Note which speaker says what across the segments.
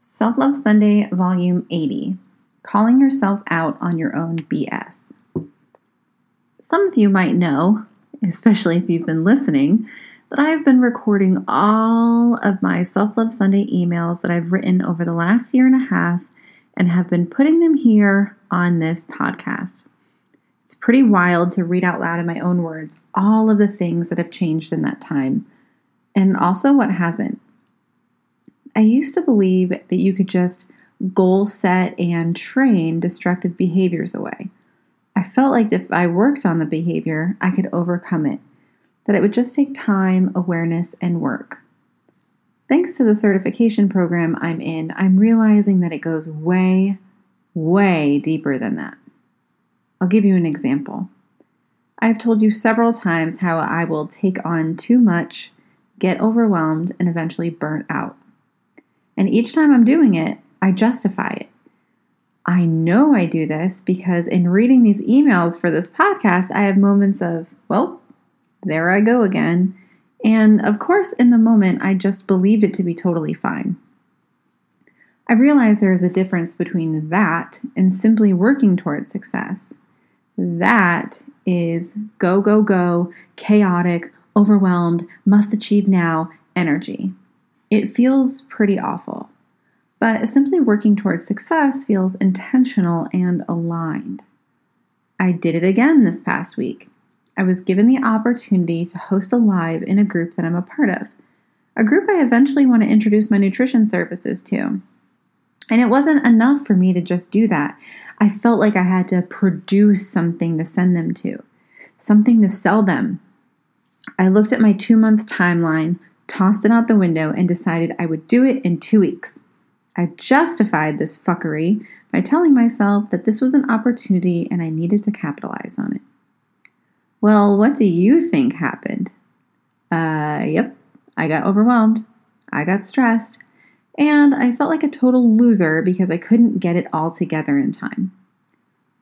Speaker 1: Self Love Sunday, Volume 80 Calling Yourself Out on Your Own BS. Some of you might know, especially if you've been listening, that I have been recording all of my Self Love Sunday emails that I've written over the last year and a half and have been putting them here on this podcast. It's pretty wild to read out loud in my own words all of the things that have changed in that time and also what hasn't. I used to believe that you could just goal set and train destructive behaviors away. I felt like if I worked on the behavior, I could overcome it, that it would just take time, awareness, and work. Thanks to the certification program I'm in, I'm realizing that it goes way, way deeper than that. I'll give you an example. I've told you several times how I will take on too much, get overwhelmed, and eventually burn out. And each time I'm doing it, I justify it. I know I do this because in reading these emails for this podcast, I have moments of, well, there I go again. And of course, in the moment, I just believed it to be totally fine. I realize there is a difference between that and simply working towards success. That is go, go, go, chaotic, overwhelmed, must achieve now energy. It feels pretty awful, but simply working towards success feels intentional and aligned. I did it again this past week. I was given the opportunity to host a live in a group that I'm a part of, a group I eventually want to introduce my nutrition services to. And it wasn't enough for me to just do that. I felt like I had to produce something to send them to, something to sell them. I looked at my two month timeline tossed it out the window, and decided I would do it in two weeks. I justified this fuckery by telling myself that this was an opportunity and I needed to capitalize on it. Well, what do you think happened? Uh, yep, I got overwhelmed. I got stressed. And I felt like a total loser because I couldn't get it all together in time.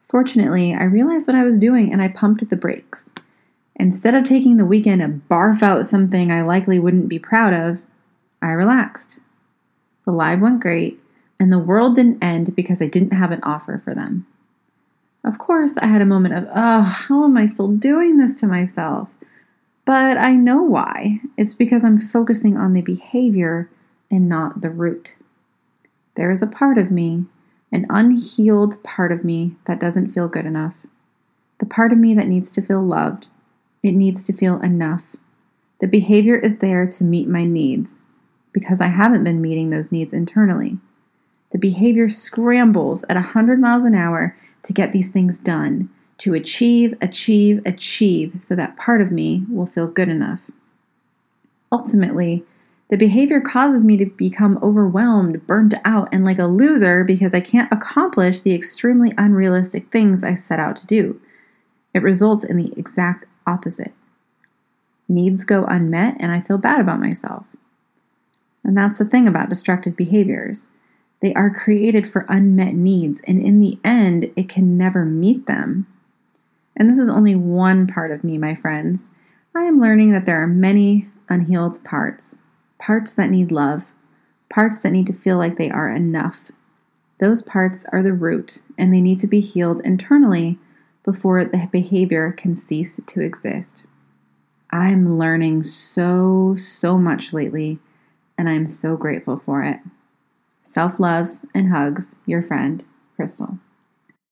Speaker 1: Fortunately, I realized what I was doing and I pumped the brakes. Instead of taking the weekend to barf out something I likely wouldn't be proud of, I relaxed. The live went great, and the world didn't end because I didn't have an offer for them. Of course, I had a moment of, oh, how am I still doing this to myself? But I know why. It's because I'm focusing on the behavior and not the root. There is a part of me, an unhealed part of me that doesn't feel good enough. The part of me that needs to feel loved it needs to feel enough. The behavior is there to meet my needs because I haven't been meeting those needs internally. The behavior scrambles at 100 miles an hour to get these things done, to achieve, achieve, achieve, so that part of me will feel good enough. Ultimately, the behavior causes me to become overwhelmed, burned out, and like a loser because I can't accomplish the extremely unrealistic things I set out to do. It results in the exact opposite. Needs go unmet, and I feel bad about myself. And that's the thing about destructive behaviors. They are created for unmet needs, and in the end, it can never meet them. And this is only one part of me, my friends. I am learning that there are many unhealed parts, parts that need love, parts that need to feel like they are enough. Those parts are the root, and they need to be healed internally before the behavior can cease to exist. I'm learning so, so much lately, and I'm so grateful for it. Self love and hugs, your friend, Crystal.